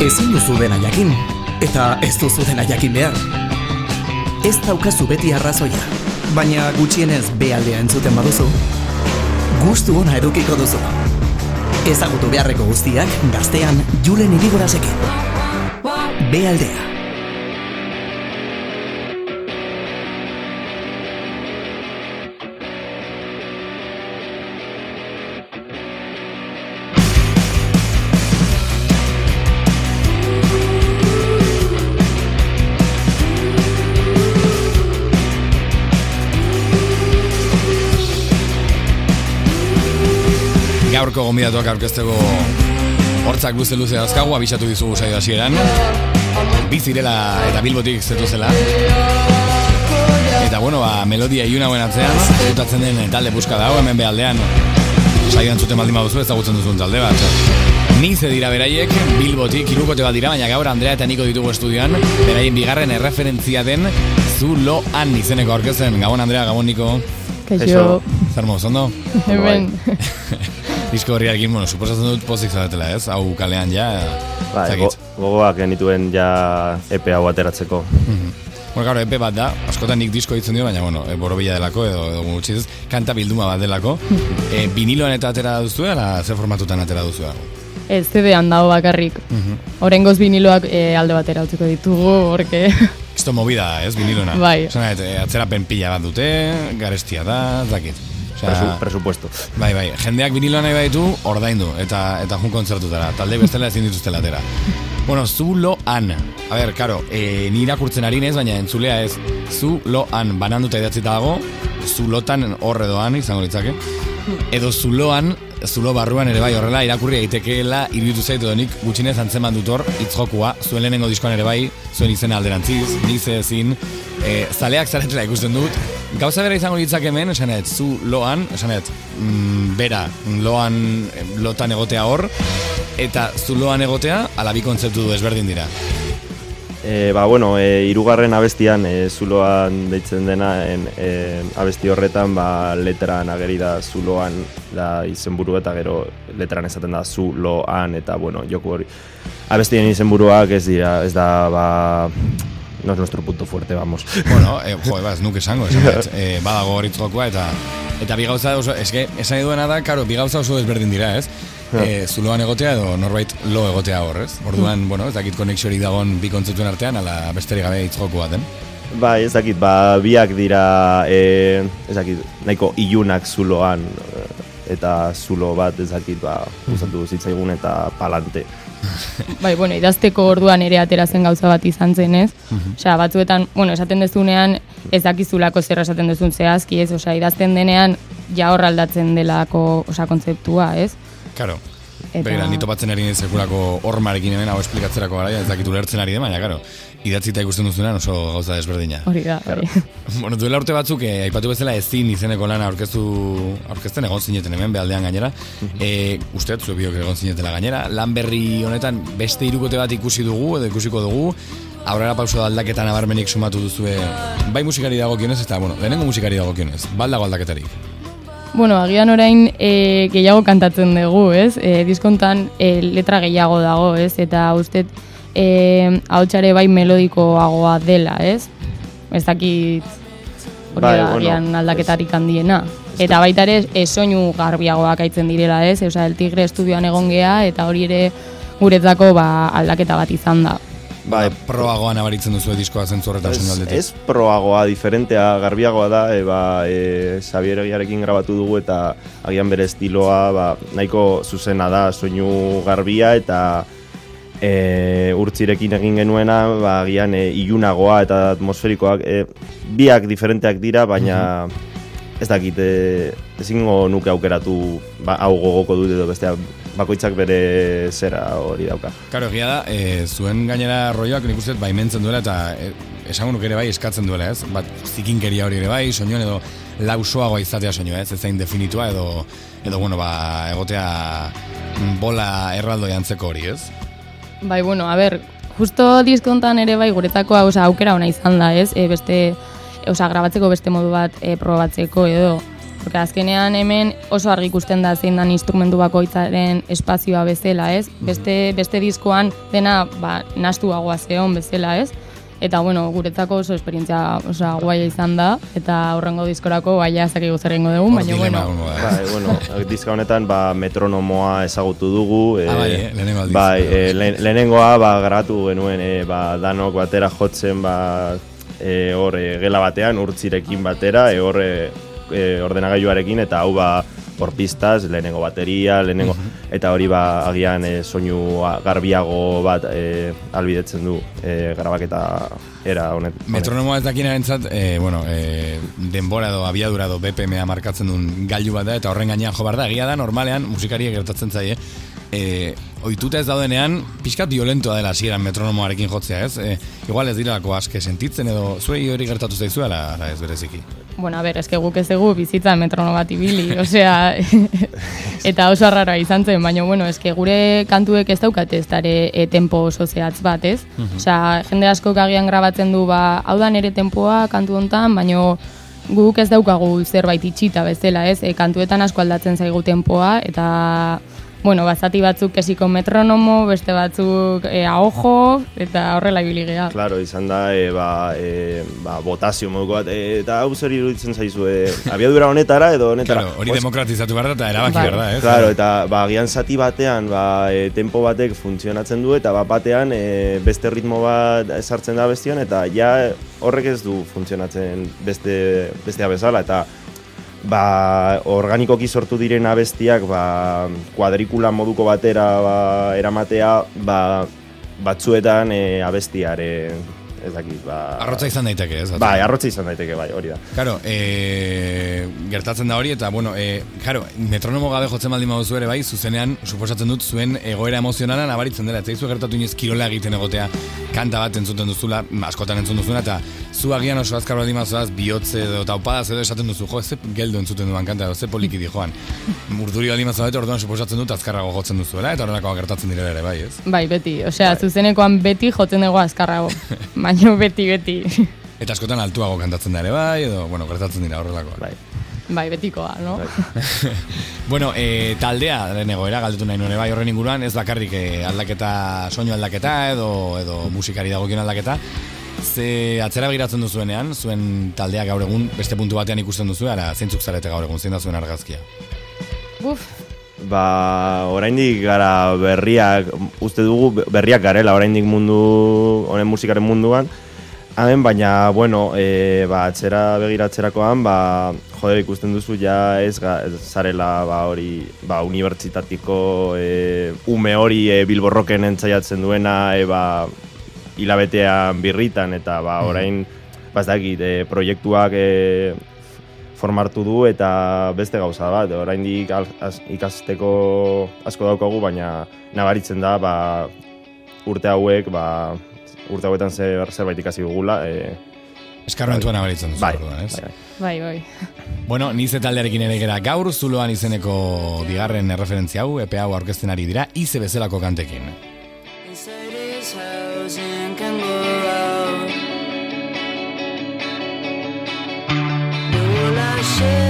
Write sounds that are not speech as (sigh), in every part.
Ezin duzu dena jakin, eta ez duzu dena jakin behar. Ez daukazu beti arrazoia, baina gutxienez bealdea entzuten baduzu, gustu ona edukiko duzu. Ezagutu beharreko guztiak gaztean julen irigorazekin. Bealdea. Gaurko gomidatuak aurkezteko hortzak luze luze dauzkagu, abisatu dizugu saio hasieran. Bizirela eta bilbotik zetu zela. Eta bueno, ba, melodia iuna guen atzean, zutatzen den talde buska dago, hemen behaldean. Saioan zuten baldin baduzu ezagutzen duzun talde bat. Nize dira beraiek, bilbotik, irukote bat dira, baina gaur Andrea eta Niko ditugu estudioan, beraien bigarren erreferentzia den Zuloan izeneko aurkezen. Gabon Andrea, Gabon Niko. Kaixo. Zer moz, ondo? Hemen. (laughs) Disko horriarekin, bueno, suposatzen dut pozik zaudetela, ez? Hau kalean ja, Ba, zakit. go, gogoak genituen ja epe hau ateratzeko. Bueno, claro, epe bat da, askotan nik disko ditzen dio, baina, bueno, e, borobila delako, edo, edo gutxiz, kanta bilduma bat delako. (laughs) e, viniloan eta atera duzu, ala ze formatutan atera duzu? Ez CD-an dago bakarrik. Horengoz viniloak eh, alde batera utziko ditugu, porque... Esto movida, da, ez, vinilona. Bai. Zena, atzerapen pila bat dute, garestia da, ez dakit. Osea, Presu, presupuesto. Bai, bai, jendeak viniloa nahi baditu, ordaindu, eta eta jun kontzertutara, talde bestela ezin dituzte latera. (laughs) Bueno, Zuloan. A ber, karo, e, ni irakurtzen ari nez, baina entzulea ez. Zuloan, bananduta idatzita dago, Zulotan horre doan, izango litzake. Edo Zuloan, Zulo barruan ere bai horrela irakurri daitekeela iruditu zaitu edo nik gutxinez antzeman dut hor itzjokua, zuen lehenengo diskoan ere bai, zuen izena alderantziz, nize ezin, e, zaleak zaretela ikusten dut, Gauza bera izango litzak hemen, esanet, zu loan, esanet, mm, bera, loan, eh, lotan egotea hor, eta zu loan egotea, ala bi kontzeptu du ezberdin dira. E, ba, bueno, e, irugarren abestian, e, zuloan deitzen dena, en, e, abesti horretan, ba, letran ageri da zuloan da izenburu eta gero letran esaten da zuloan, eta, bueno, joku hori. Abestien izenburuak ez dira, ez da, ba, no es nuestro punto fuerte, vamos. Bueno, eh, (laughs) jo, eba, ez nuke esango, esanet, eh, badago hor itzjokua, eta eta bi gauza oso, eske, esan nahi duena da, karo, bi gauza oso ezberdin dira, ez? E, zuloan egotea edo norbait lo egotea hor, ez? Orduan, bueno, ez dakit konexiorik dagon bi kontzeptuen artean, ala besterik gabe itzjokua den. Bai, ez dakit, ba, biak dira, e, ez dakit, nahiko ilunak zuloan, e, eta zulo bat, ez dakit, ba, gustatu zitzaigun eta palante. (laughs) bai, bueno, idazteko orduan ere atera zen gauza bat izan zen, ez? Osea, batzuetan, bueno, esaten dezunean, ez dakizulako zer esaten duzun zehazki, ez? Osea, idazten denean, ja hor aldatzen delako, osea, kontzeptua, ez? Karo, Eta- Begira, ni topatzen ari naiz sekulako hormarekin hemen hau esplikatzerako gara, ez dakit ulertzen ari den, baina, karo, idatzita ikusten duzunean oso gauza desberdina. Hori da, bai. (laughs) Bueno, duela urte batzuk, eh, aipatu bezala ezin izeneko lana aurkeztu, aurkezten egon zineten hemen, behaldean gainera. eh, uste, zu biok egon zinetela gainera. Lan berri honetan beste irukote bat ikusi dugu, edo ikusiko dugu, aurrera pauso aldaketa nabarmenik sumatu duzue, bai musikari dagokionez, eta, bueno, lehenengo musikari dagokionez, baldago aldaketarik. Bueno, agian orain e, gehiago kantatzen dugu, ez? E, diskontan e, letra gehiago dago, ez? Eta uste e, ahotsare bai melodikoagoa dela, ez? Ez dakit hori Bai, da bueno, agian aldaketarik handiena. Eta baita ere e, soinu garbiagoak aitzen direla, ez? Osea, el Tigre estudioan egon gea eta hori ere guretzako ba, aldaketa bat izan da. Bai, Proagoa nabaritzen duzu diskoa zentzu horretan soinu aldetik. ez proagoa, diferentea, garbiagoa da, e, ba, e, Xavier Egiarekin grabatu dugu eta agian bere estiloa ba, nahiko zuzena da, soinu garbia eta e, urtzirekin egin genuena, ba, agian e, ilunagoa eta atmosferikoak, e, biak diferenteak dira, baina ez dakit, e, ezingo nuke aukeratu ba, hau gogoko dut edo bestea, bakoitzak bere zera hori dauka. Karo, egia da, e, zuen gainera rolloak nik uste baimentzen duela eta e, esango nuke ere bai eskatzen duela, ez? Bat zikinkeria hori ere bai, soinuan edo lausoagoa izatea soinua, ez? Ez definitua edo, edo bueno, ba, egotea bola erraldo jantzeko hori, ez? Bai, bueno, a ber, justo diskontan ere bai guretzako hau aukera ona izan da, ez? E, beste, osea, grabatzeko beste modu bat e, probatzeko edo Porque azkenean hemen oso argi ikusten da zein dan instrumentu bakoitzaren espazioa bezala, ez? Beste, beste diskoan dena ba, nastuagoa zeon bezala, ez? Eta, bueno, guretzako oso esperientzia oso guaia izan da, eta horrengo diskorako baina zakigu zer egingo dugu, baina, bueno. Bai, bueno, diska honetan ba, metronomoa ezagutu dugu. Ah, bai, eh, lehenengo aldiz. Bai, le- lehenengoa ba, grabatu genuen eh, ba, danok batera jotzen ba, eh, hor eh, gela batean, urtzirekin batera, eh, hor eh, ordenagailuarekin, eta hau ba, hor pistaz, lehenengo bateria, lehenengo, eta hori ba, agian eh, soinu garbiago bat eh, albidetzen du eh, grabaketa era honet. Metronomoa ez dakinarentzat, e, bueno, e, denbora edo abiadura edo BPMa markatzen duen gailu bat da, eta horren gainean jo behar da, egia da, normalean, musikariek gertatzen zaie, e, oituta ez daudenean, pixkat violentoa dela hasieran metronomoarekin jotzea, ez? E, igual ez direlako aske sentitzen edo zuei hori gertatu zaizu ala, ala ez bereziki. bueno, a ber, eske guk ez dugu bizitza metrono bat ibili, osea, (laughs) eta oso arraroa izan zen, baina, bueno, eske gure kantuek ez daukate ez dare e, tempo oso zehatz bat, ez? Osea, jende askok agian grabatzen du, ba, hau da nere tempoa kantu hontan, baina guk ez daukagu zerbait itxita bezala, ez? E, kantuetan asko aldatzen zaigu tempoa, eta bueno, bazati batzuk kesiko metronomo, beste batzuk e, ahojo, eta horrela ibili gea. Claro, izan da, e, ba, e, ba, botazio moduko bat, e, eta hau zer iruditzen zaizu, e, abiadura honetara edo honetara. Claro, hori demokratizatu behar da eta erabaki Bai. behar da, ez? Claro, eta ba, agian zati batean ba, e, tempo batek funtzionatzen du eta bat batean e, beste ritmo bat sartzen da bestian eta ja horrek ez du funtzionatzen beste, bestea bezala eta ba, organikoki sortu diren abestiak ba, kuadrikula moduko batera ba, eramatea ba, batzuetan e, abestiaren ez dakit, ba... Arrotza izan daiteke, ez? Bai, arrotza izan daiteke, bai, hori da. Claro, e, gertatzen da hori eta bueno, e, claro, metronomo gabe jotzen baldin baduzu ere bai, zuzenean suposatzen dut zuen egoera emozionala nabaritzen dela. Ez zaizu gertatu inoiz kirola egiten egotea kanta bat entzuten duzula, askotan entzun duzuna eta zu agian oso azkar baldin baduzuaz bihotze edo taupadaz edo esaten duzu, jo, ze geldo entzuten duan kanta edo ze poliki di joan. Urduri baldin baduzu orduan suposatzen dut azkarrago jotzen duzuela eta horrelakoa gertatzen direla ere bai, ez? Bai, beti. Osea, zuzenekoan beti jotzen dugu azkarrago. (laughs) Baina beti, beti. Eta askotan altuago kantatzen da ere bai, edo, bueno, gertatzen dira horrelakoa. Bai. Bai, betikoa, no? (laughs) Bueno, e, taldea, lehen egoera, galdetu nahi nuen bai horren inguruan, ez bakarrik e, aldaketa, soinu aldaketa edo, edo musikari dagokion aldaketa, ze atzera begiratzen duzuenean, zuen taldea gaur egun beste puntu batean ikusten duzu, ara zeintzuk zarete gaur egun, zein da zuen argazkia. Buf, Ba, oraindik gara berriak, uste dugu berriak garela oraindik mundu, honen musikaren munduan. Hemen, baina, bueno, e, ba, atzera begiratzerakoan, ba, joder, ikusten duzu ja ez, ga, ez zarela ba, hori, ba, unibertsitatiko e, ume hori e, bilborroken entzaiatzen duena, e, ba, hilabetean birritan, eta ba, orain, ba, ez dakit, e, proiektuak e, formartu du eta beste gauza bat, oraindik ikasteko asko daukagu, baina nabaritzen da ba, urte hauek, ba, urte hauetan zer, zerbait ikasi dugula. E, Eskarmentuan abaritzen duzu, bai, orduan, ez? bai, bai. bai, bai. Bueno, nize taldearekin ere gera gaur, zuloan izeneko bigarren referentzia hau, epe hau aurkezten ari dira, ize bezalako kantekin. share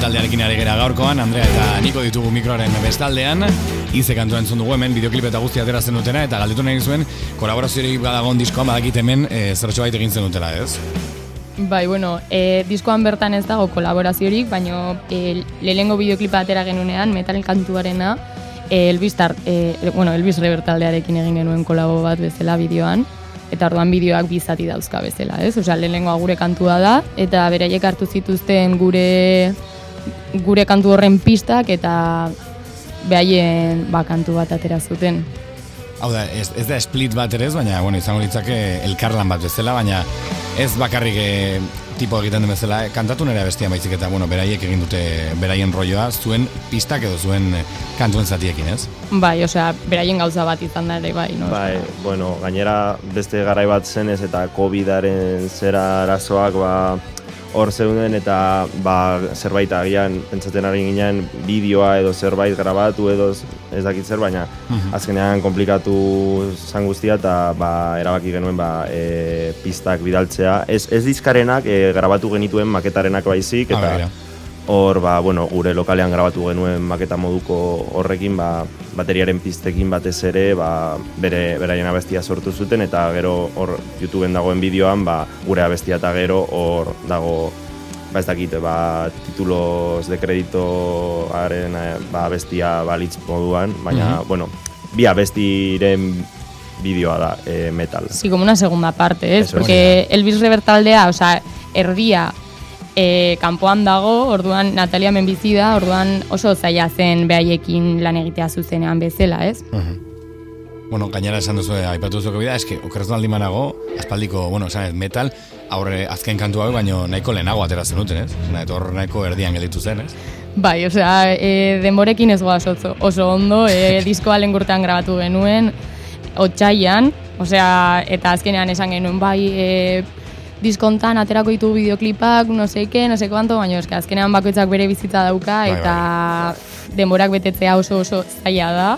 taldearekin ari gera gaurkoan, Andrea eta Niko ditugu mikroaren bestaldean, Ize kantua entzun dugu hemen, bideoklip eta guztia atera zen dutena, eta galdetu nahi zuen, kolaboraziorik badagon diskoan badakit hemen, e, zertxo bait egin zen dutela, ez? Bai, bueno, e, diskoan bertan ez dago kolaboraziorik, baina e, lehengo bideoklipa atera genunean, metal kantuarena, e, Elvis, tar, e, bueno, Elvis Reber taldearekin egin genuen kolabo bat bezala bideoan, eta orduan bideoak bizati dauzka bezala, ez? Osea, lehenengoa gure kantua da, eta beraiek hartu zituzten gure gure kantu horren pistak, eta behaien ba, kantu bat atera zuten. Hau da, ez, ez da split bat ere ez, baina, bueno, izango litzake elkarlan bat bezala, baina ez bakarrik e, tipo egiten den bezala, e, kantatu nera bestia baizik eta, bueno, beraiek egin dute beraien rolloa, zuen pistak edo zuen e, kantuen zatiekin, ez? Bai, osea, beraien gauza bat izan da ere, bai, no? Bai, bueno, gainera beste garai bat zenez eta COVIDaren zera arazoak ba, hor zeuden eta ba, zerbait agian pentsatzen ari ginen bideoa edo zerbait grabatu edo ez dakit zer, baina azkenean komplikatu zan guztia eta ba, erabaki genuen ba, e, pistak bidaltzea. Ez, ez dizkarenak e, grabatu genituen maketarenak baizik Ah, eta hor ba, bueno, gure lokalean grabatu genuen maketa moduko horrekin ba, bateriaren pistekin batez ere ba, bere beraien abestia sortu zuten eta gero hor YouTubeen dagoen bideoan ba, gure abestia eta gero hor dago ba ez dakit, ba, titulos de kreditoaren eh, ba, abestia balitz moduan, baina, bueno, bi abestiren bideoa da eh, metal. Sí, como una segunda parte, ¿eh? Eso es. Porque Elvis Reber taldea, o sea, erdia e, kanpoan dago, orduan Natalia menbizi da, orduan oso zaila zen behaiekin lan egitea zuzenean bezala, ez? Bueno, gainera esan duzu, eh, aipatu duzu bida, eske, okerretu aldi manago, aspaldiko, bueno, esan metal, aurre azken kantu hau, baino nahiko lehenago atera zenuten, ez? Zena, eta hor nahiko erdian gelditu zen, ez? Bai, osea, e, denborekin ez goaz oso, oso ondo, (laughs) e, diskoa lengurtean grabatu genuen, otxaian, osea, eta azkenean esan genuen, bai, e, diskontan aterako ditu bideoklipak, no seke, no sé cuánto, baina eske azkenean bakoitzak bere bizitza dauka, Bai, eta denborak betetzea oso oso zaila da,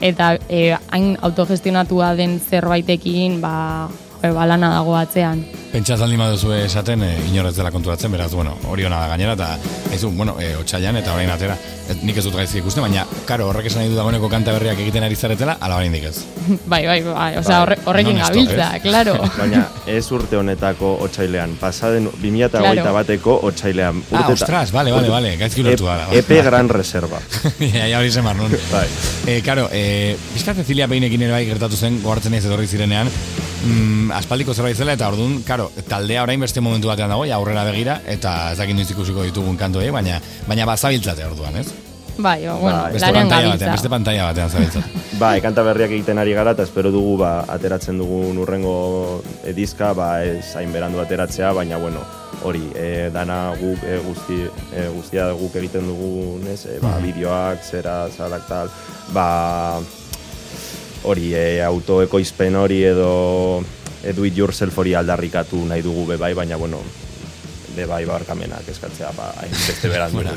eta e, hain autogestionatua den zerbaitekin, ba, jo, ba lana dago atzean. Pentsaz aldi maduzu esaten, e, inorez dela konturatzen, beraz, bueno, hori hona da gainera, eta ez du, bueno, e, otxailan eta orain atera. Ez, nik ez dut gaizki ikusten, baina, karo, horrek esan nahi du dagoeneko kanta berriak egiten ari zaretela, ala oraindik ez. (laughs) bai, bai, bai, osea, Bai, horre, horrekin non gabiltza, claro. (laughs) Baina ez urte honetako otsailean, pasaden 2008 Claro. bateko otsailean. Ah, Urte- ostras, vale, vale, vale, gaizki Ep- ulertu gara. Epe Gran Reserva. (laughs) ja, ja hori zemar nun. Bai. E, karo, e, Bizka Cecilia Peinekin ere bai gertatu zen, gohartzen ez etorri zirenean, mm, aspaldiko zerbait zela, eta orduan, karo, taldea orain beste momentu batean dago, ja aurrera begira, eta ez dakit noiz ikusiko ditugun kantu hori, baina, baina bazabiltzate orduan, ez? Bai, o, bueno, Bai. Beste pantalla batean, beste pantalla batean zabiltzat. Bai, kanta berriak egiten ari gara eta espero dugu ba, ateratzen dugun urrengo edizka, ba, ez hain berandu ateratzea, baina bueno, hori, e, dana guk e, guzti, e, guztia guk egiten dugun, ez, e, ba, bideoak, zera, zalak tal, ba, hori, e, autoekoizpen hori edo e, do it yourself hori aldarrikatu nahi dugu be bai, baina bueno, be bai barkamenak eskatzea, ba, hain beste (laughs) berandu Bueno.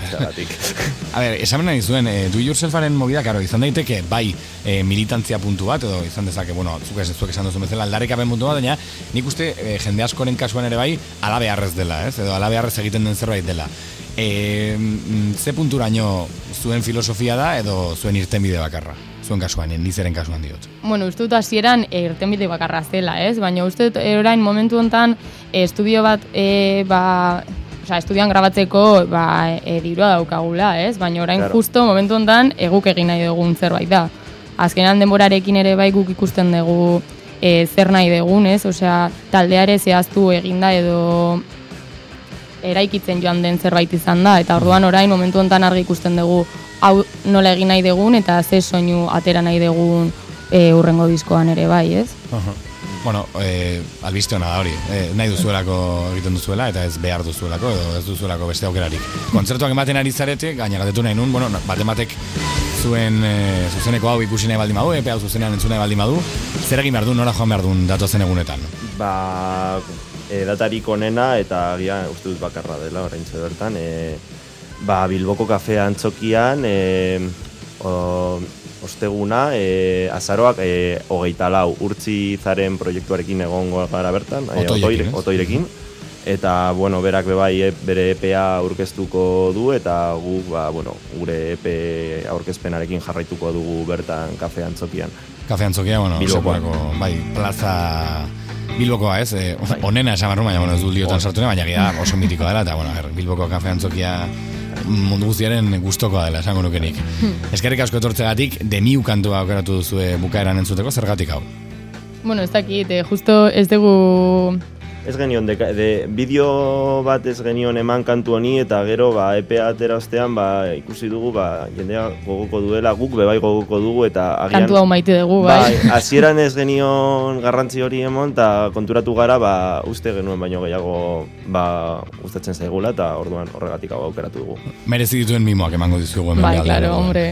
(laughs) A ber, esamen nahi zuen, e, do it yourselfaren movida, karo, izan daiteke, bai, e, militantzia puntu bat, edo izan dezake, bueno, zuk ez zuek esan duzu bezala, aldarrikapen puntu bat, baina nik uste e, jende askoren kasuan ere bai, ala beharrez dela, ez? Edo ala beharrez egiten den zerbait dela. E, mm, ze punturaino zuen filosofia da, edo zuen irtenbide bakarra? Zuen kasuan, nizeren kasuan diot. Bueno, uste dut hasieran e, irtenbide bakarra zela, ez? Baina uste dut e, orain momentu hontan e, estudio bat e, ba, Osa, estudioan grabatzeko ba, e, dirua daukagula, ez? Baina orain Claro. justo momentu hontan eguk egin nahi dugun zerbait da. Azkenan denborarekin ere bai guk ikusten dugu e, zer nahi dugun, ez? Osea, taldeare zehaztu eginda edo eraikitzen joan den zerbait izan da, eta orduan orain momentu hontan argi ikusten dugu hau nola egin nahi dugun eta ze soinu atera nahi dugun e, urrengo diskoan ere bai, ez? Bueno, e, albiste hona da hori, e, nahi duzuelako egiten duzuela, eta ez behar duzuelako, edo ez duzuelako beste aukerarik. Kontzertuak ematen ari zarete, gaina galdetu nahi nun, bueno, bat ematek zuen e, zuzeneko hau ikusi nahi baldin badu, epe hau zuzenean entzun nahi baldin badu, zer egin behar du, nora joan behar duen datozen egunetan. Ba, e, datarik onena eta agian uste dut bakarra dela orain bertan. E, ba, Bilboko kafea antzokian, e, o, osteguna, e, azaroak e, hogeita lau, urtzi proiektuarekin egongo gara bertan, e, Otoirekin, otoire- otoirekin. eta bueno, berak be bai e- bere EPA aurkeztuko du eta gu ba, bueno, gure EP aurkezpenarekin jarraituko dugu bertan kafe antzokian. Kafe antzokia, bueno, sekulako, bai, plaza Bilbokoa, ez? Eh, onena esan barru, baina, bueno, ez du liotan sartu baina gira oso mitikoa dela, eta, bueno, a ver, Bilboko kafe antzokia mundu guztiaren gustokoa dela, esango nukenik. Eskerrik asko etortzegatik, demiu kantua aukeratu duzue bukaeran entzuteko, zergatik hau. Bueno, ez dakit, eh, justo ez dugu... Ez genion, de, de bideo bat ez genion eman kantu honi eta gero ba, EPA atera ostean ba, ikusi dugu ba, jendea gogoko duela, guk bebai gogoko dugu eta agian... Kantu hau maite dugu, bai. Bai, hasieran ez genion garrantzi hori emon eta konturatu gara ba, uste genuen baino gehiago ba, gustatzen zaigula eta orduan horregatik hau aukeratu dugu. Merezi dituen mimoak emango dizugu hemen Bai, claro, hombre.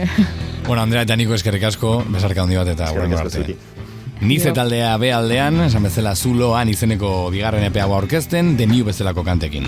Bueno, Andrea eta Niko eskerrik asko, besarka handi bat eta asko arte. Nize taldea B aldean, esan bezala zuloan izeneko bigarren epea aurkezten, demiu bezalako kantekin.